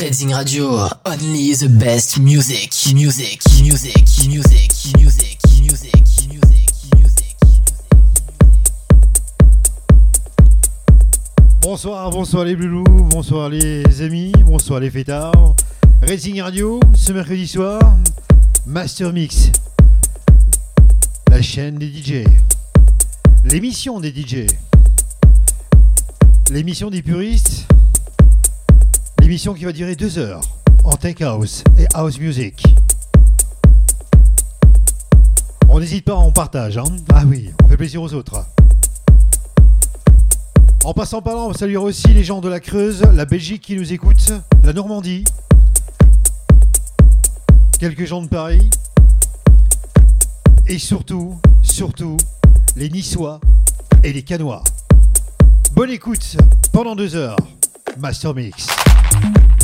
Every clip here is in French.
Reading Radio, only the best music, music, music, music, music, music, music. Bonsoir, bonsoir les Bloulous, bonsoir les amis, bonsoir les fêtards. Racing Radio, ce mercredi soir, Master Mix, la chaîne des DJ, l'émission des DJ, l'émission des puristes, l'émission qui va durer deux heures en tech house et house music. On n'hésite pas, on partage, hein Ah oui, on fait plaisir aux autres. En passant par là, on saluera aussi les gens de la Creuse, la Belgique qui nous écoutent, la Normandie, quelques gens de Paris, et surtout, surtout, les Niçois et les Canois. Bonne écoute pendant deux heures. Master Mix. Thank you.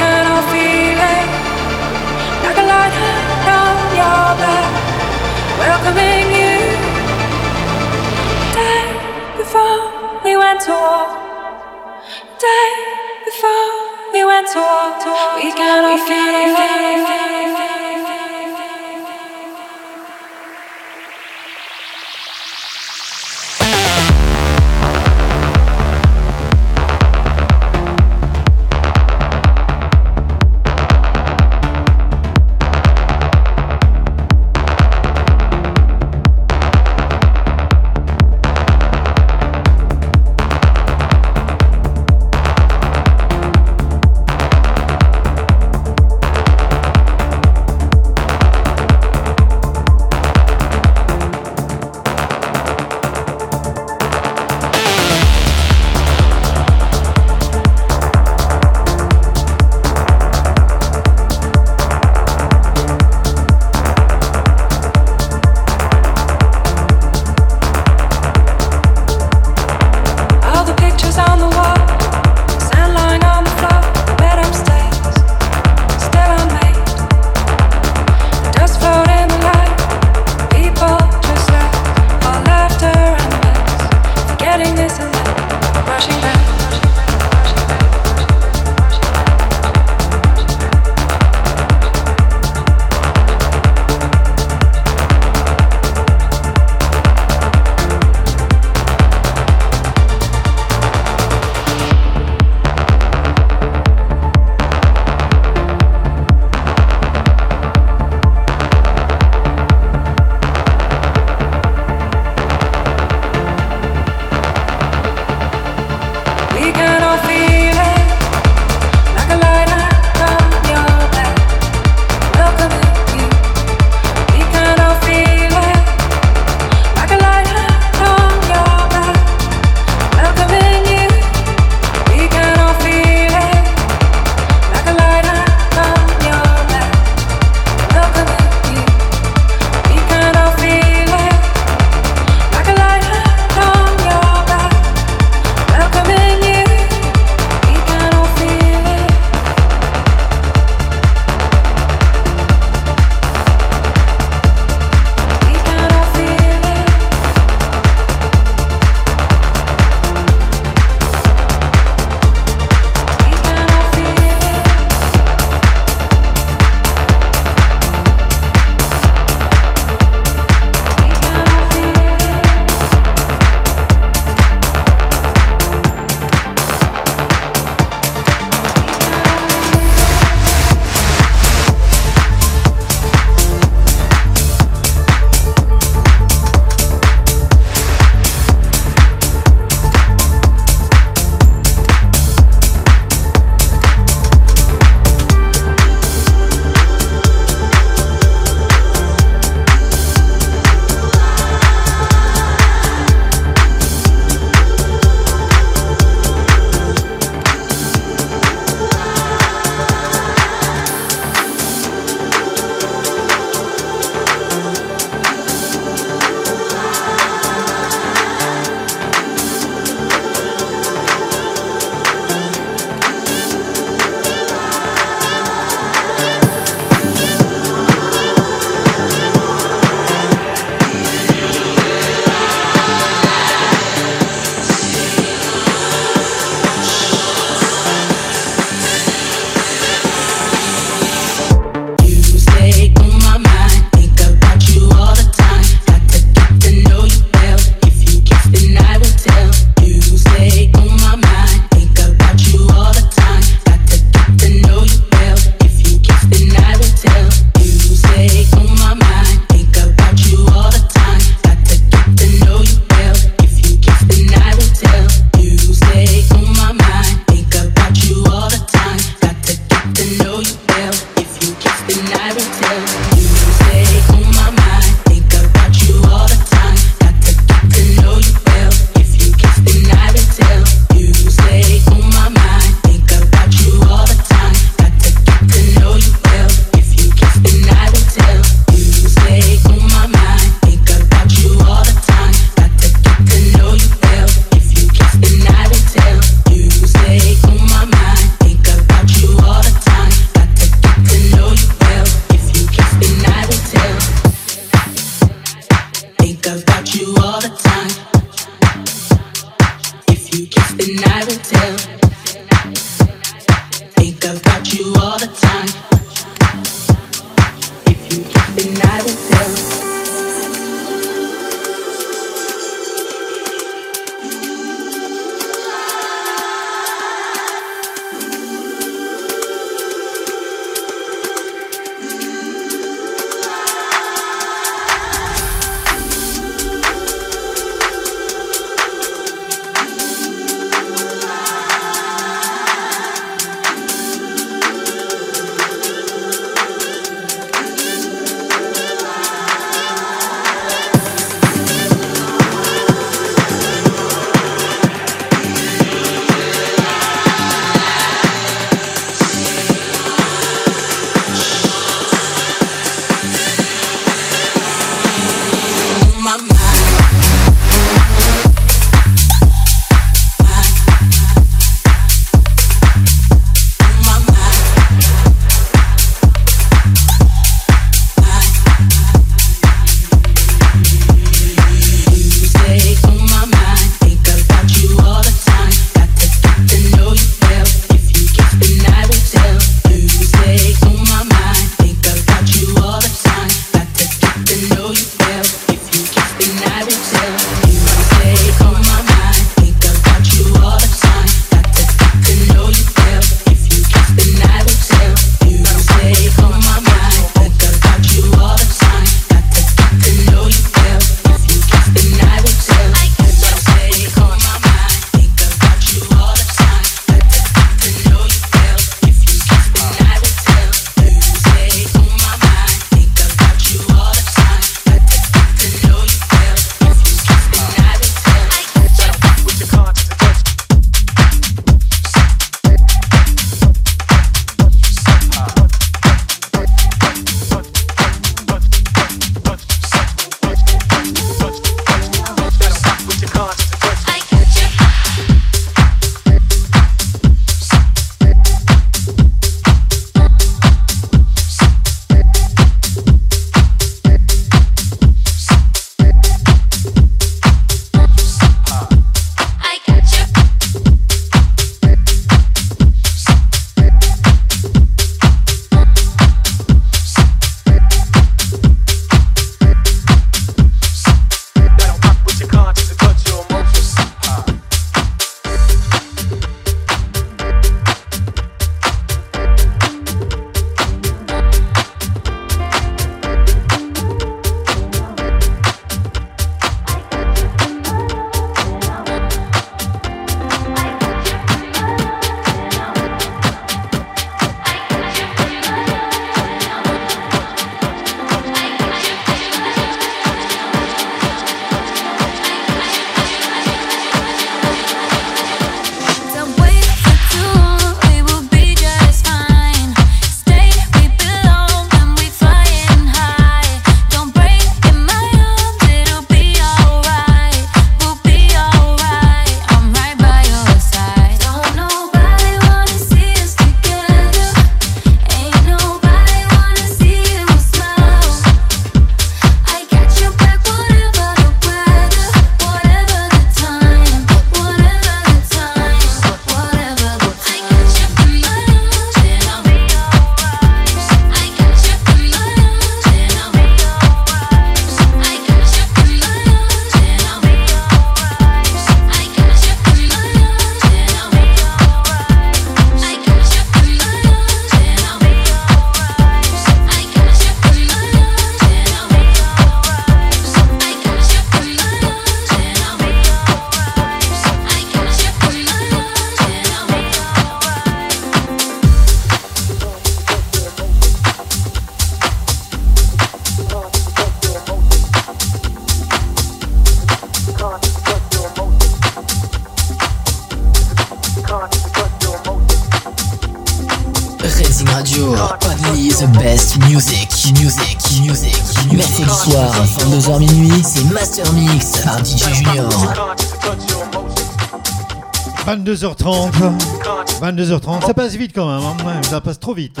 22h30, ça passe vite quand même, hein. ça passe trop vite.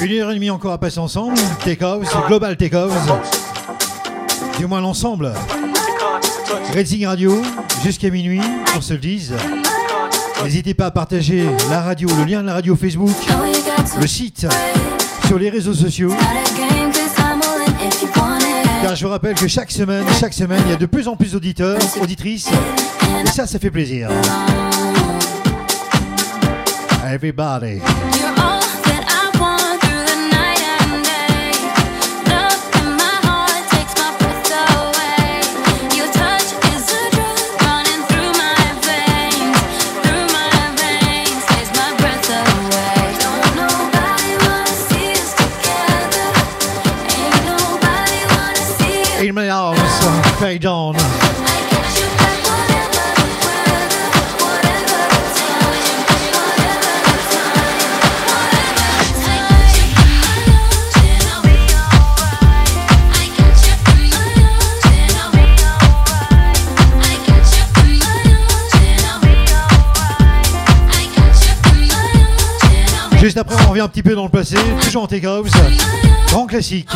Une heure et demie encore à passer ensemble. Take House, Global Take House. Du moins l'ensemble. Racing Radio, jusqu'à minuit, on se le dise. N'hésitez pas à partager la radio, le lien de la radio Facebook, le site, sur les réseaux sociaux. Car je vous rappelle que chaque semaine, chaque semaine, il y a de plus en plus d'auditeurs, auditrices. Et ça, ça fait plaisir. Everybody. In my arms, uh, fade on. Revient un petit peu dans le passé, toujours en Take House. Grand classique.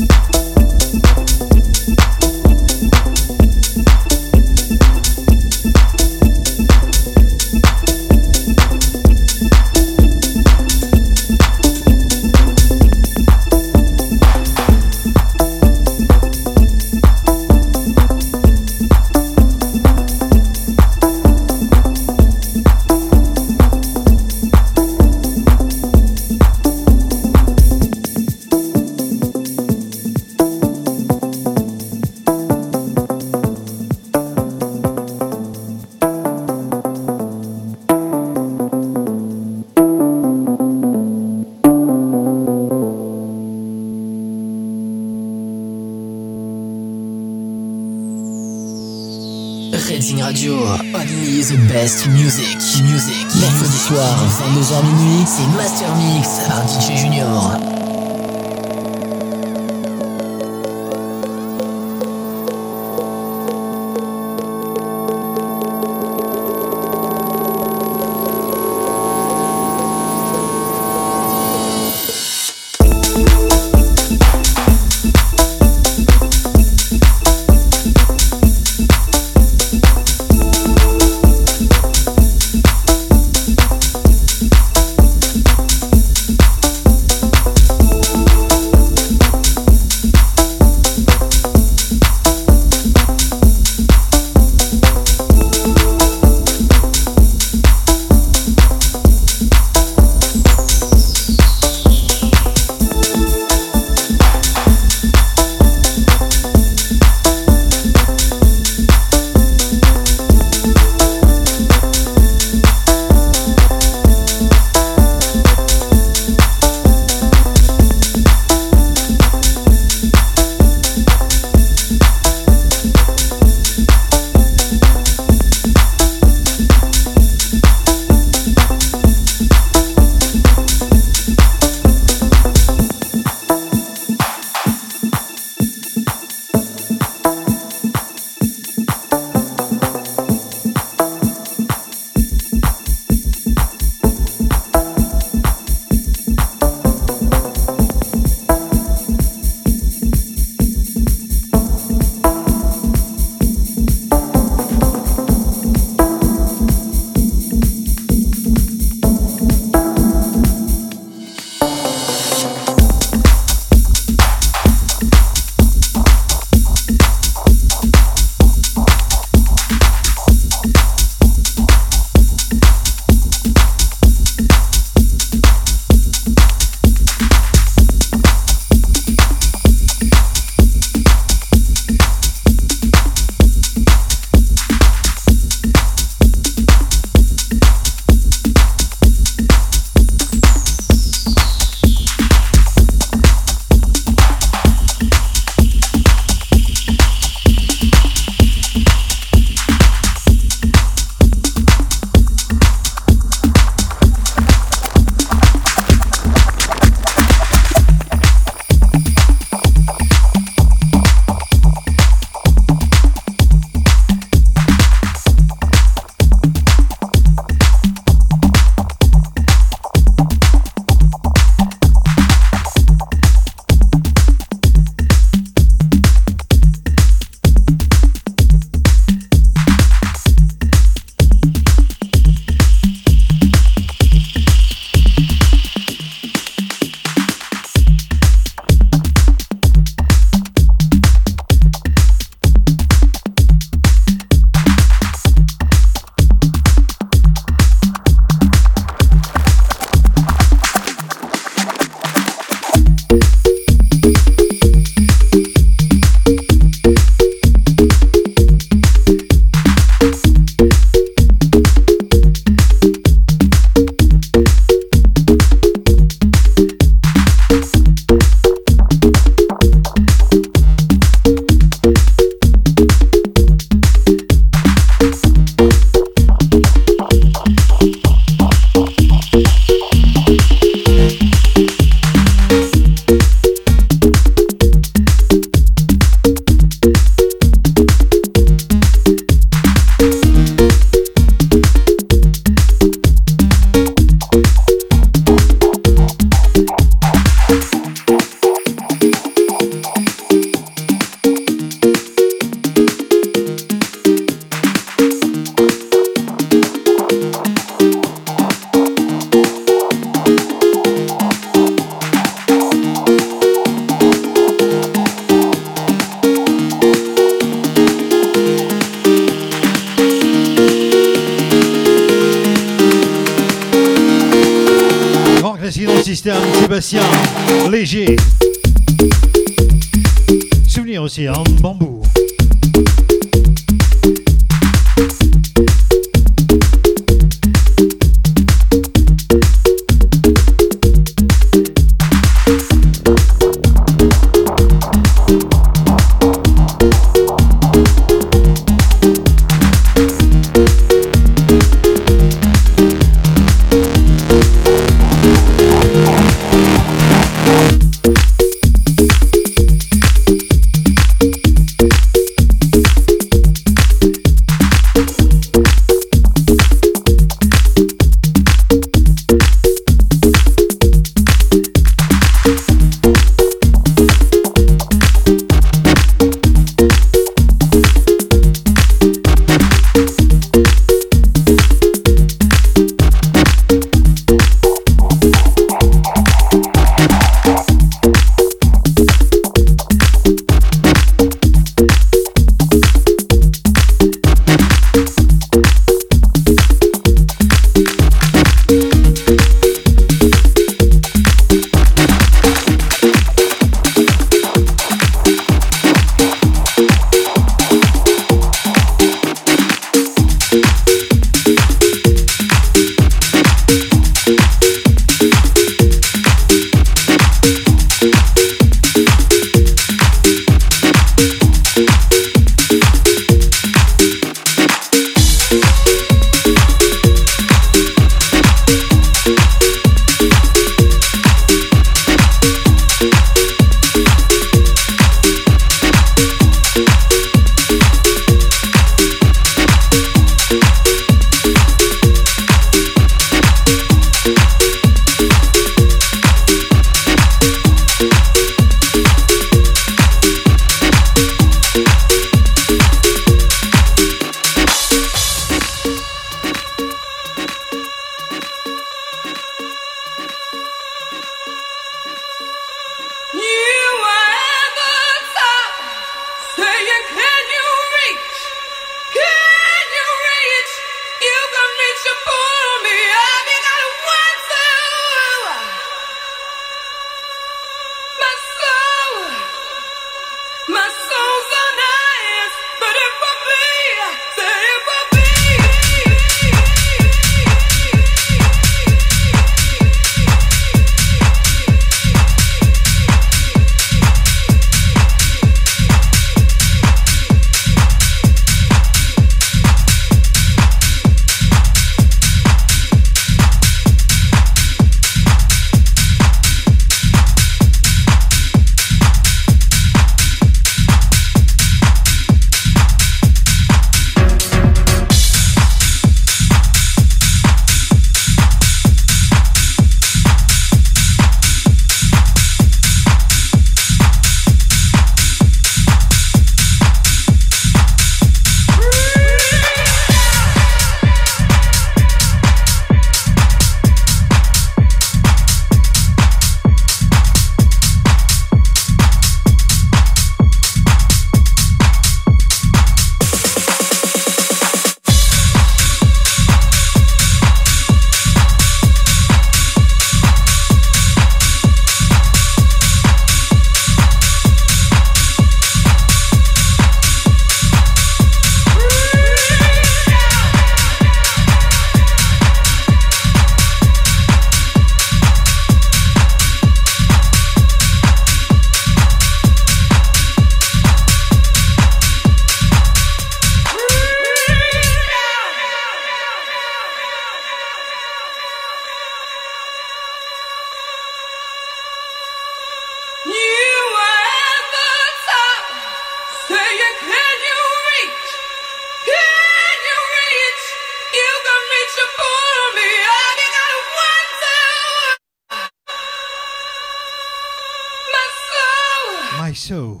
So,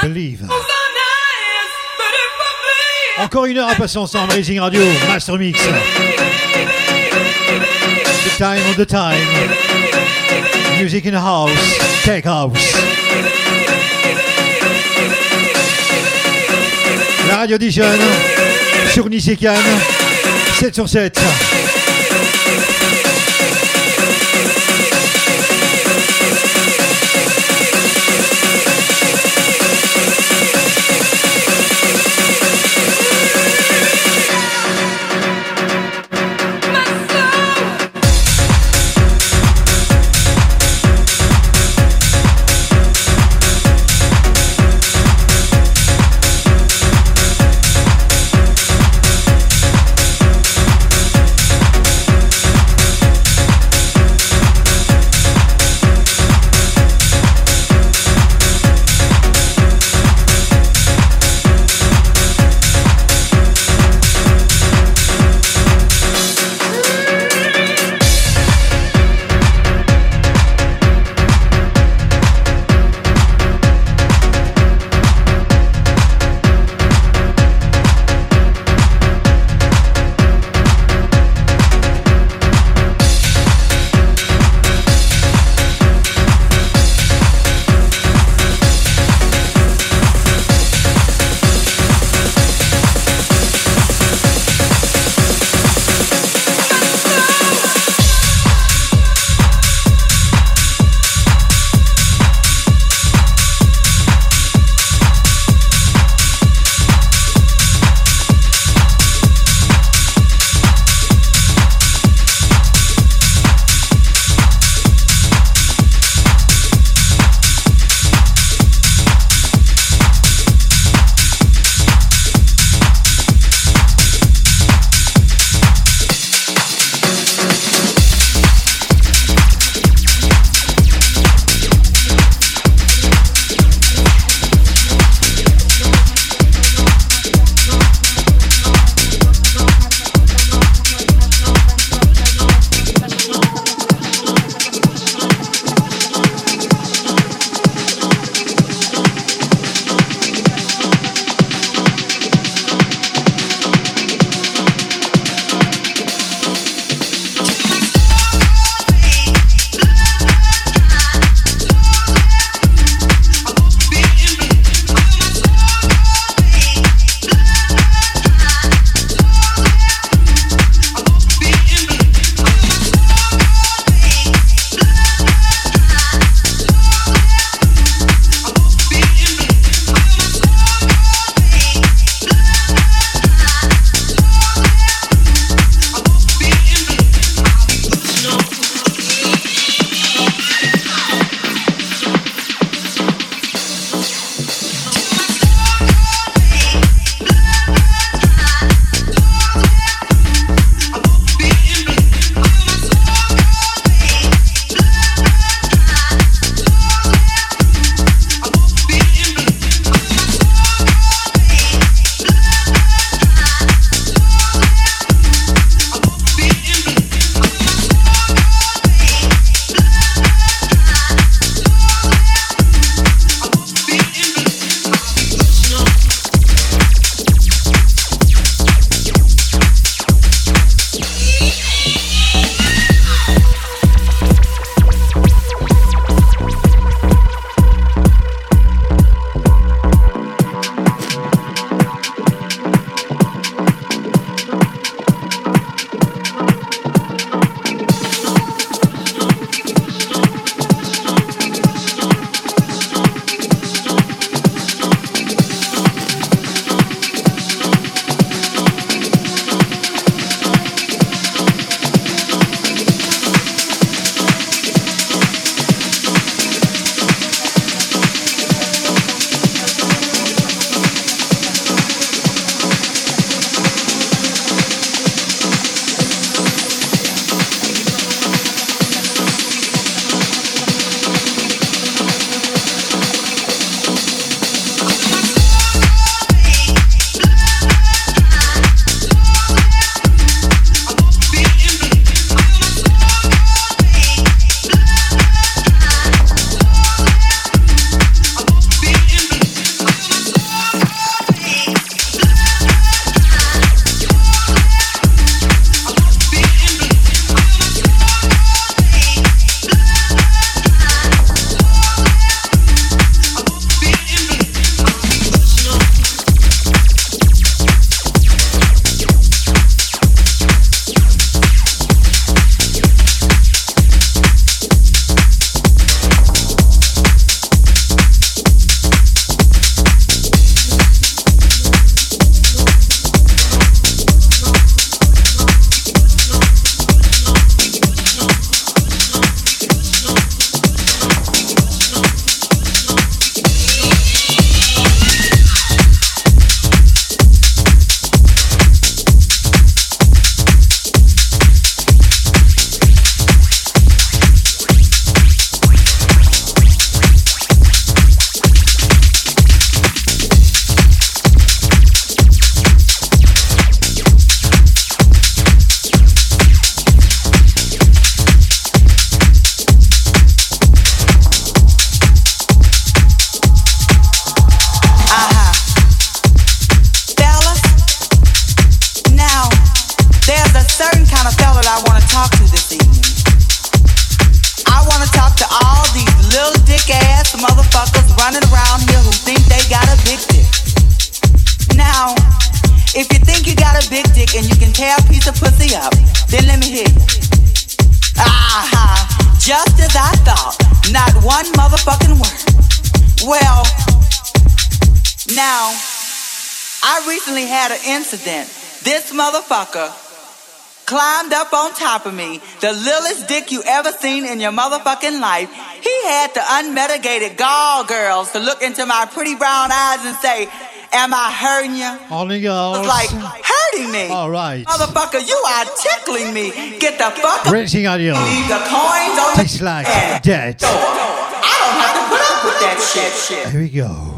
believe. Encore une heure à passer ensemble, Racing Radio, Master Mix. The time of the time. Music in the house, tech house. La radio Dijon sur Cannes, 7 sur 7. Motherfucker climbed up on top of me, the littlest dick you ever seen in your motherfucking life. He had the unmitigated gall girls to look into my pretty brown eyes and say, Am I hurting you? Only girls. Like hurting me. All right. Motherfucker, you are tickling me. Get the fuck up. Racing audio. Leave the coins on Tastes like dead. I don't have to put up with that shit. shit. Here we go.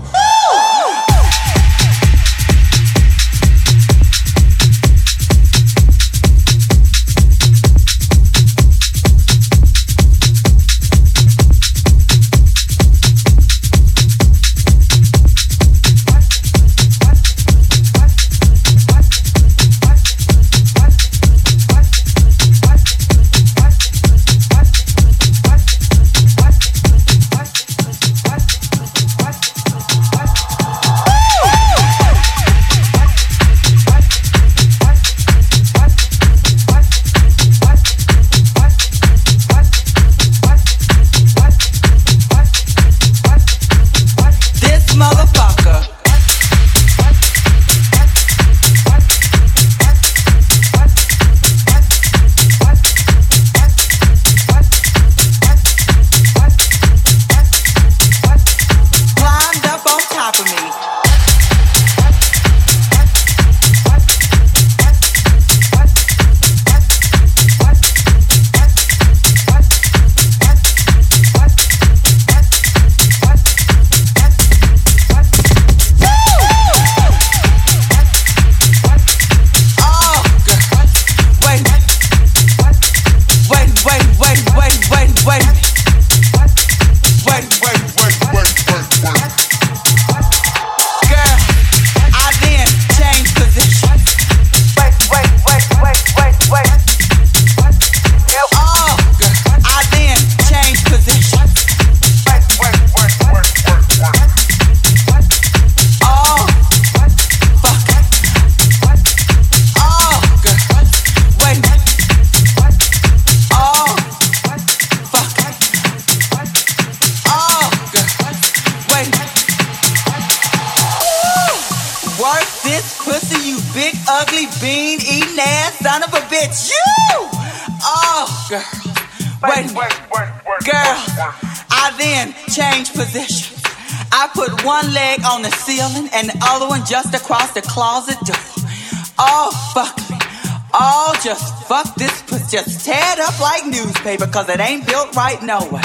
Because it ain't built right nowhere.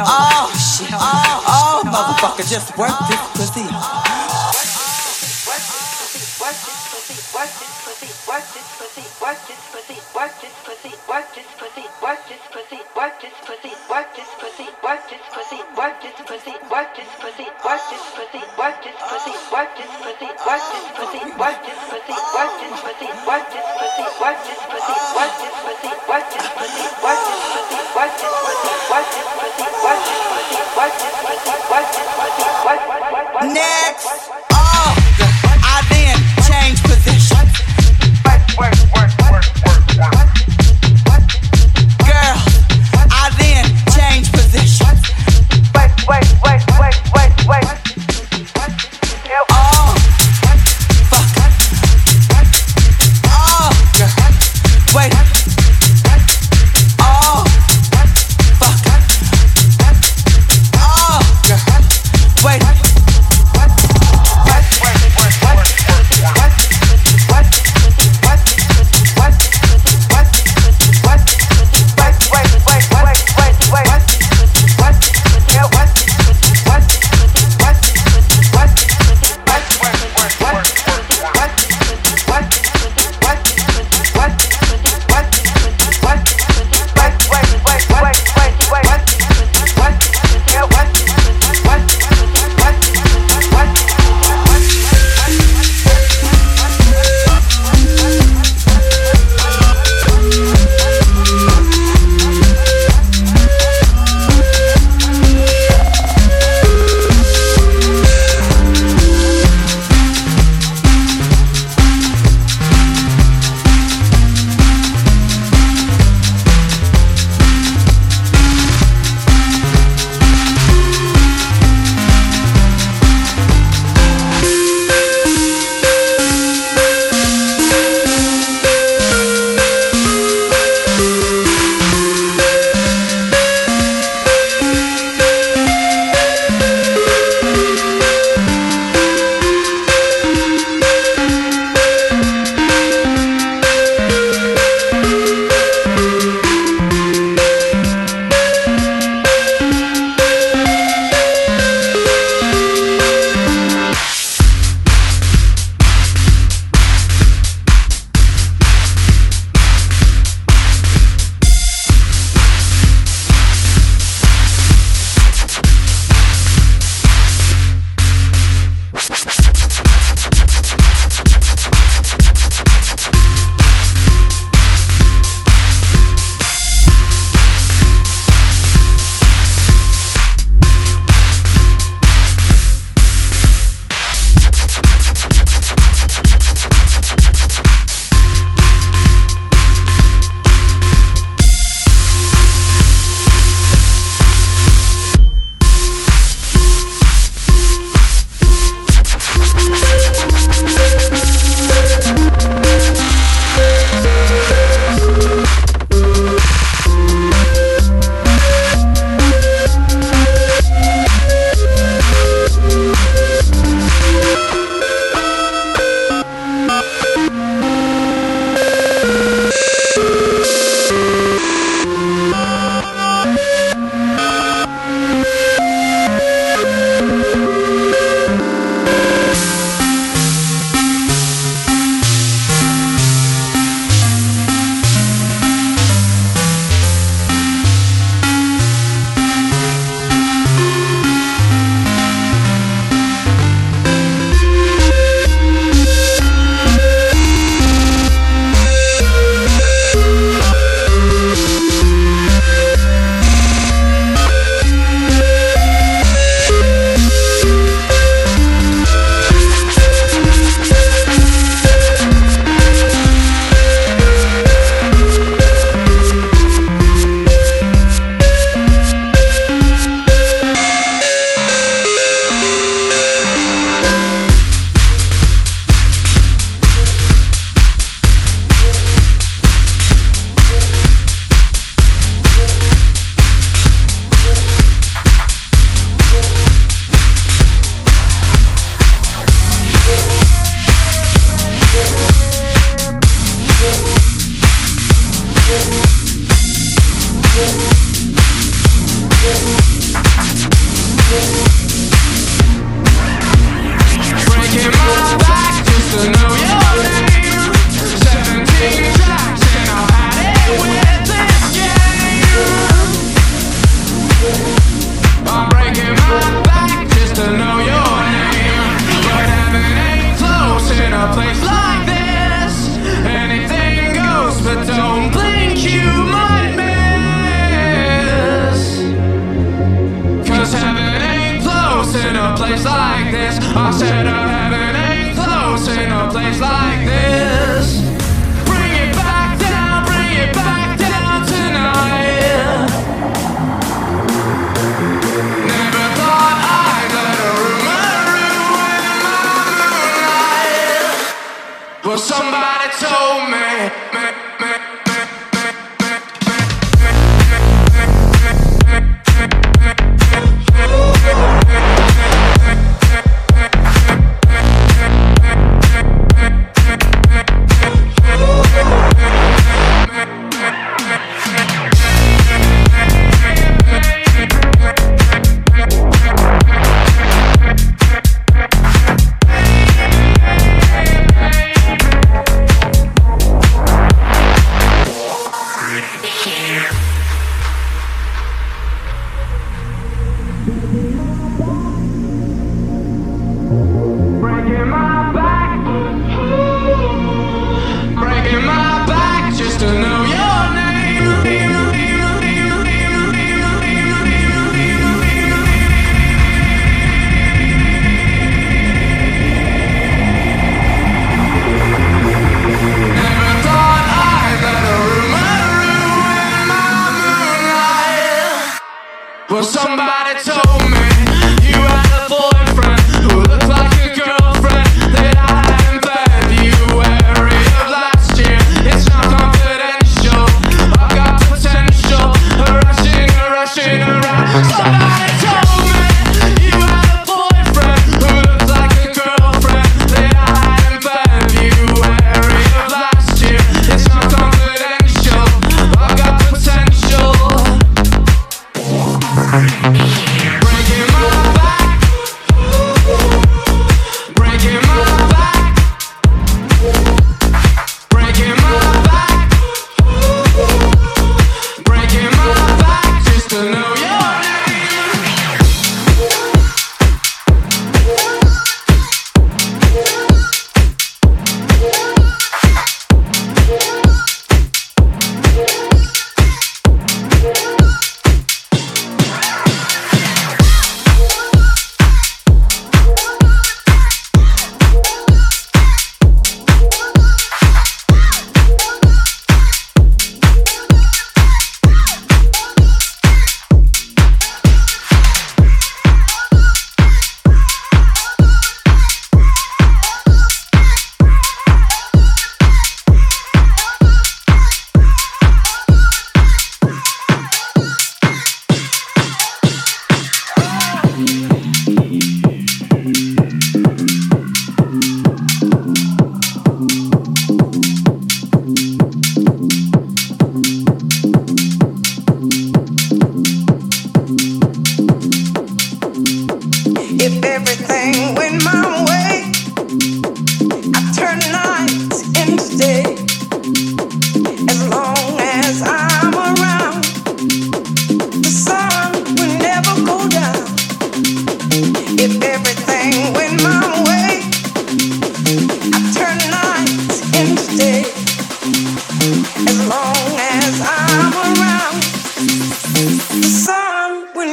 Oh, shit. Oh, oh, motherfucker, just work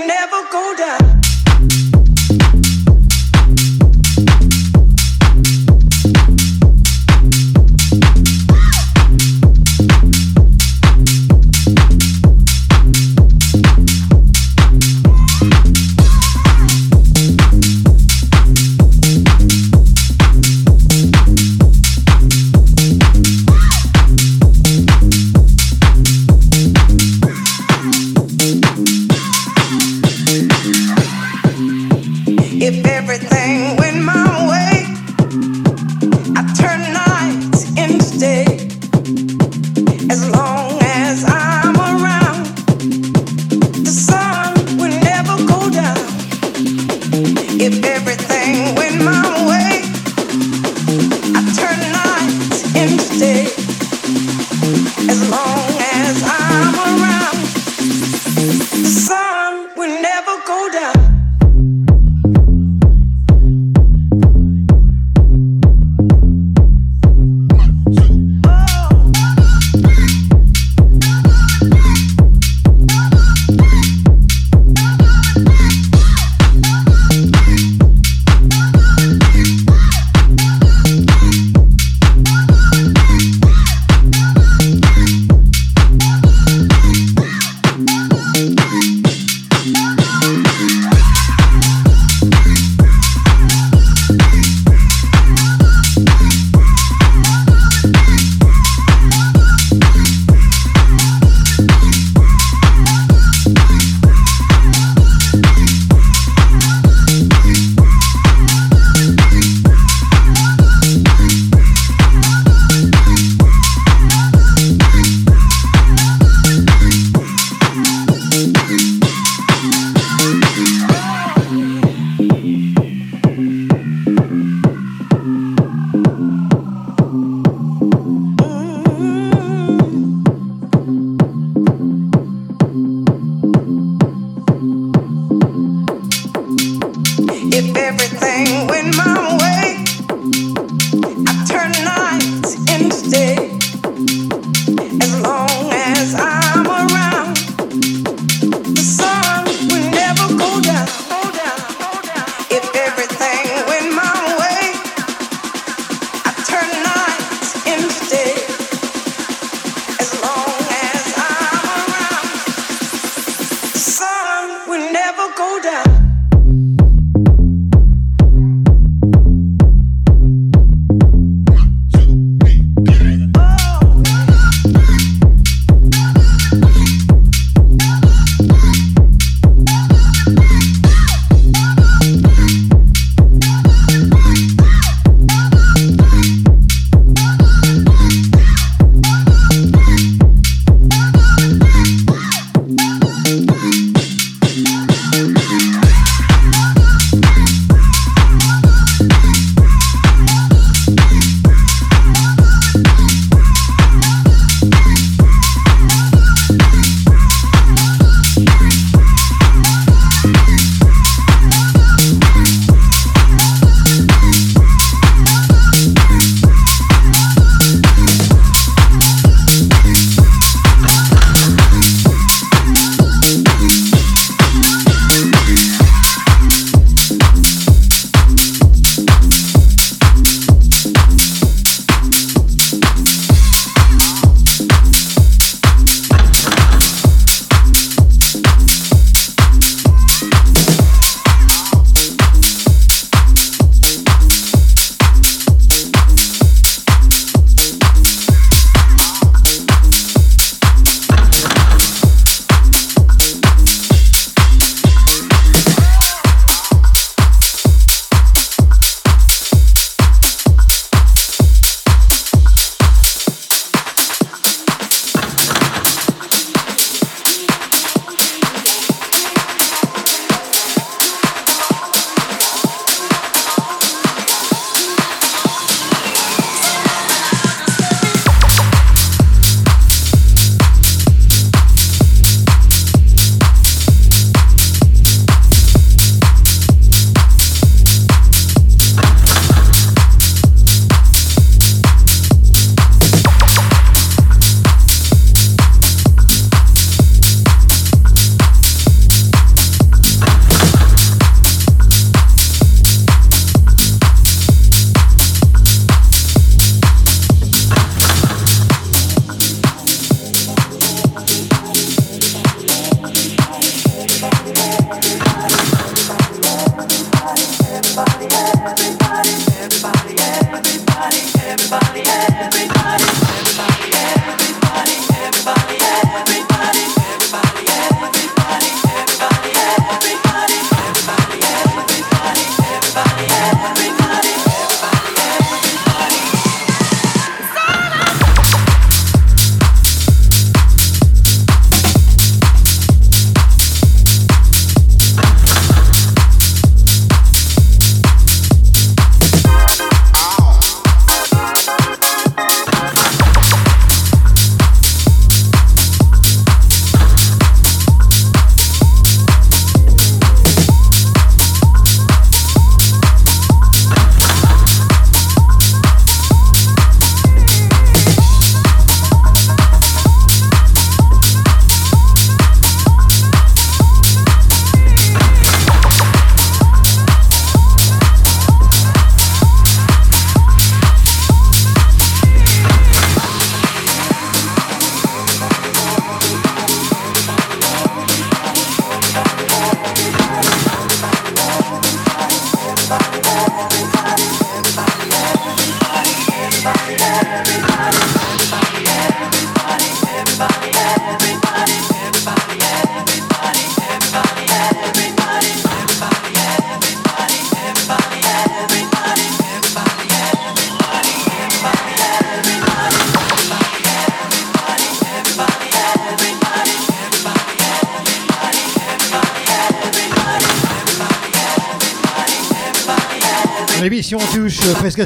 never go down.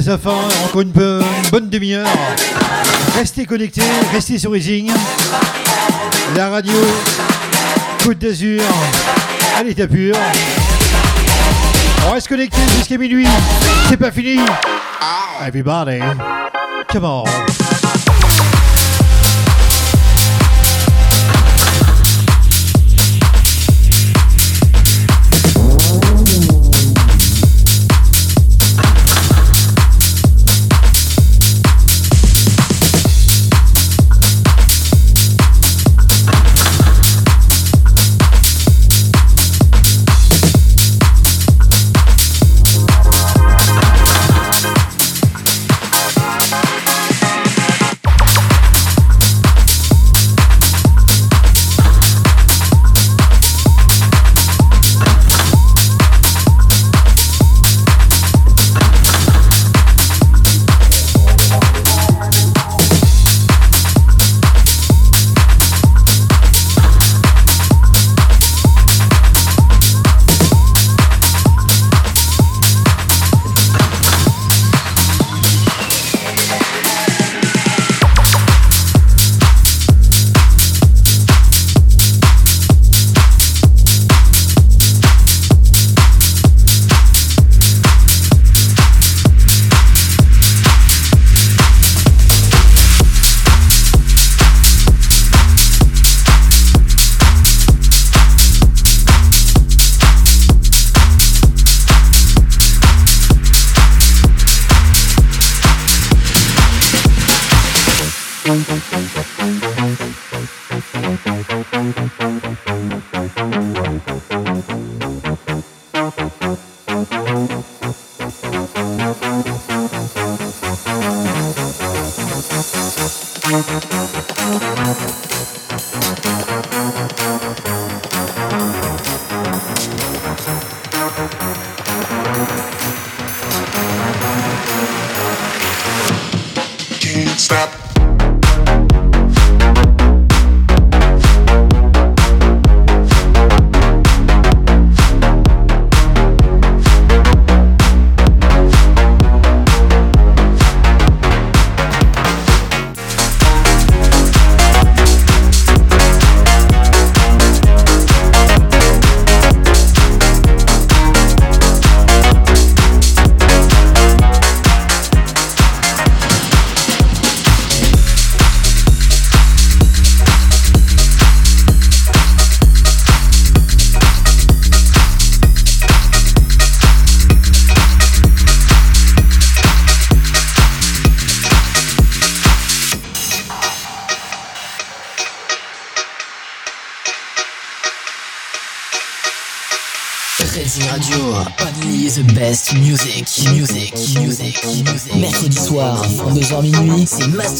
Sa fin, encore une bonne, demi-heure. Restez connectés, restez sur Easing. La radio Côte d'Azur à l'état pur. On reste connecté jusqu'à minuit. C'est pas fini. Everybody. Come on.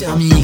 C'est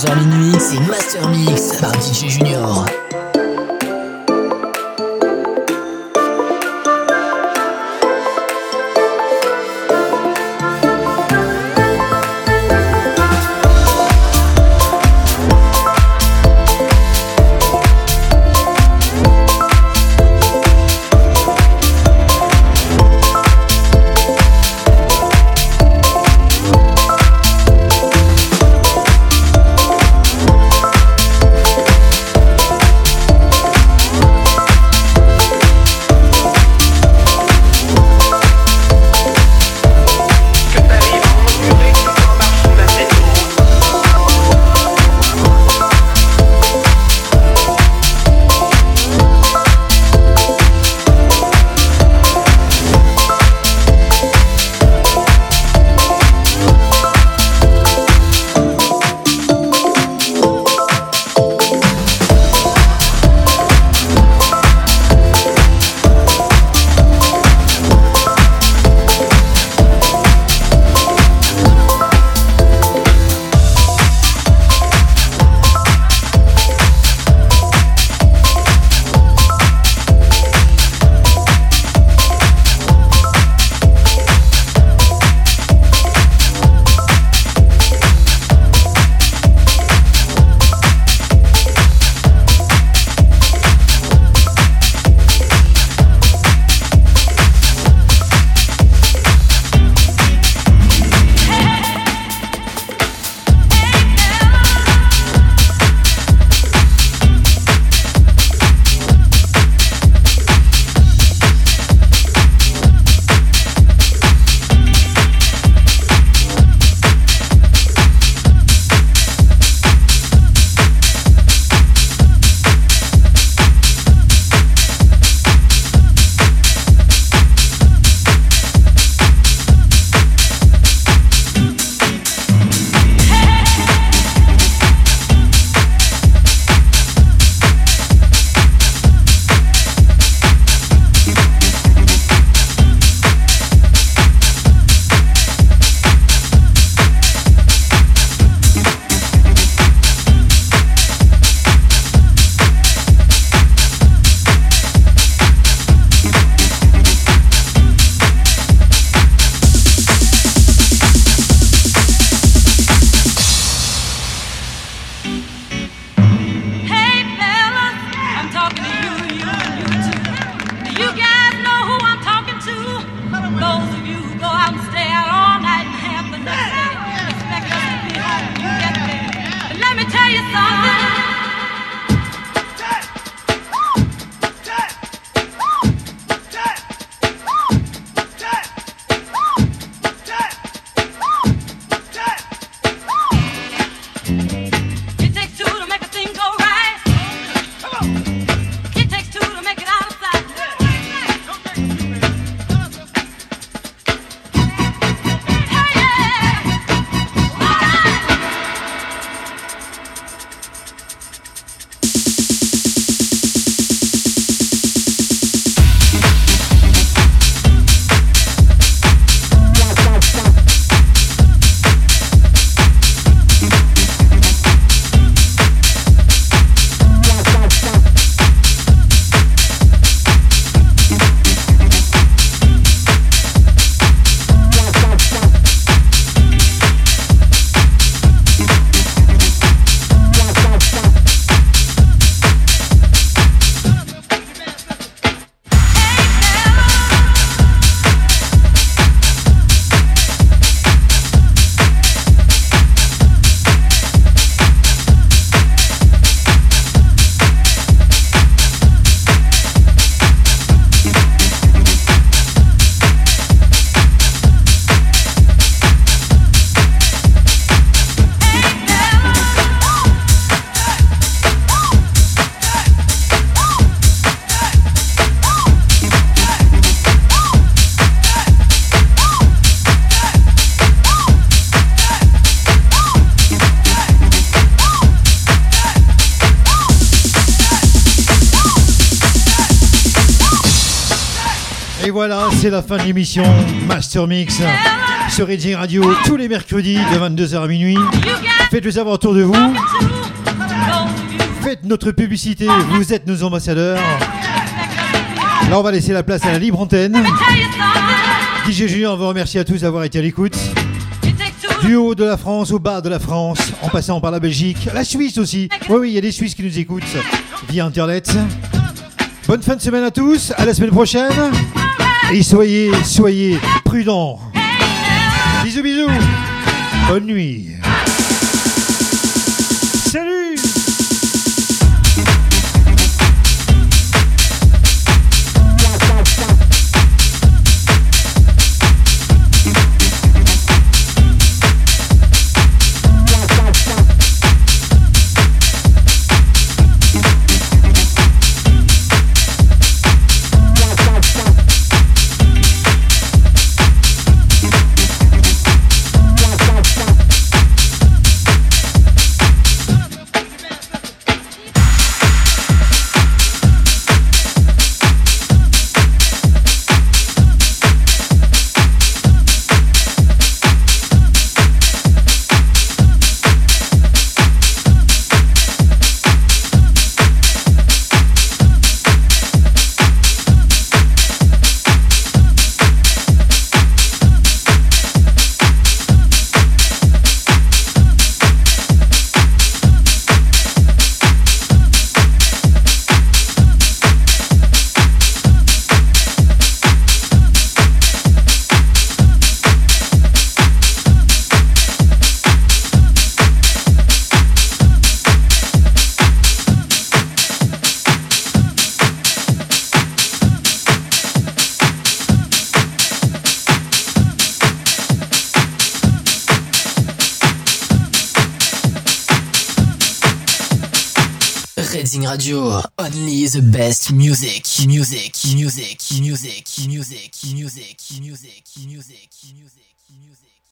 22h c'est la fin de l'émission Master Mix sur Reading Radio tous les mercredis de 22h à minuit. Faites-le savoir autour de vous. Faites notre publicité, vous êtes nos ambassadeurs. Là, on va laisser la place à la libre antenne. DJ Junior vous remercie à tous d'avoir été à l'écoute. Du haut de la France au bas de la France, en passant par la Belgique, la Suisse aussi. Oui, oui, il y a des Suisses qui nous écoutent via Internet. Bonne fin de semaine à tous, à la semaine prochaine. Et soyez, soyez prudents. Bisous, bisous. Bonne nuit.